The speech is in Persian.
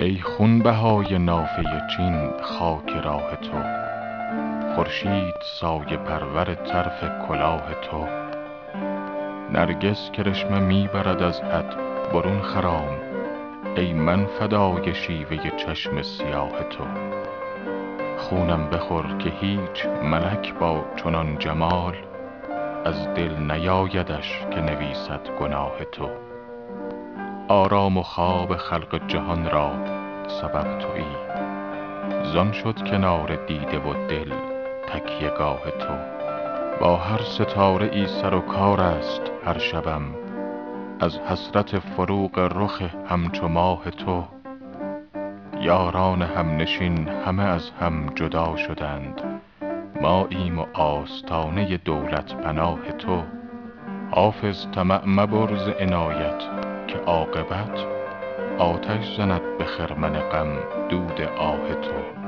جانبهای نافه چین خاک راه تو. خورشید سایه پرور طرف کلاه تو. نرگس کرشمه می برد از حد برون خرام. ای من فدای شیوه چشم سیاه تو. خونم بخور که هیچ ملک با چنان جمال از دل نیایدش که نویسد گناه تو. آرام و خواب خلق جهان را سبب تویی. زان شد کنار دیده و دل تکیه گاه تو. با هر ستاره ای سر و کار است هر شبم. از حسرت فروغ رخ همچو ماه تو. یاران همنشین همه از هم جدا شدند. ماییم و آستانه دولت پناه تو. حافظ طمع مبر ز عنایت که عاقبت آتش زند به خرمن غم دود آه تو.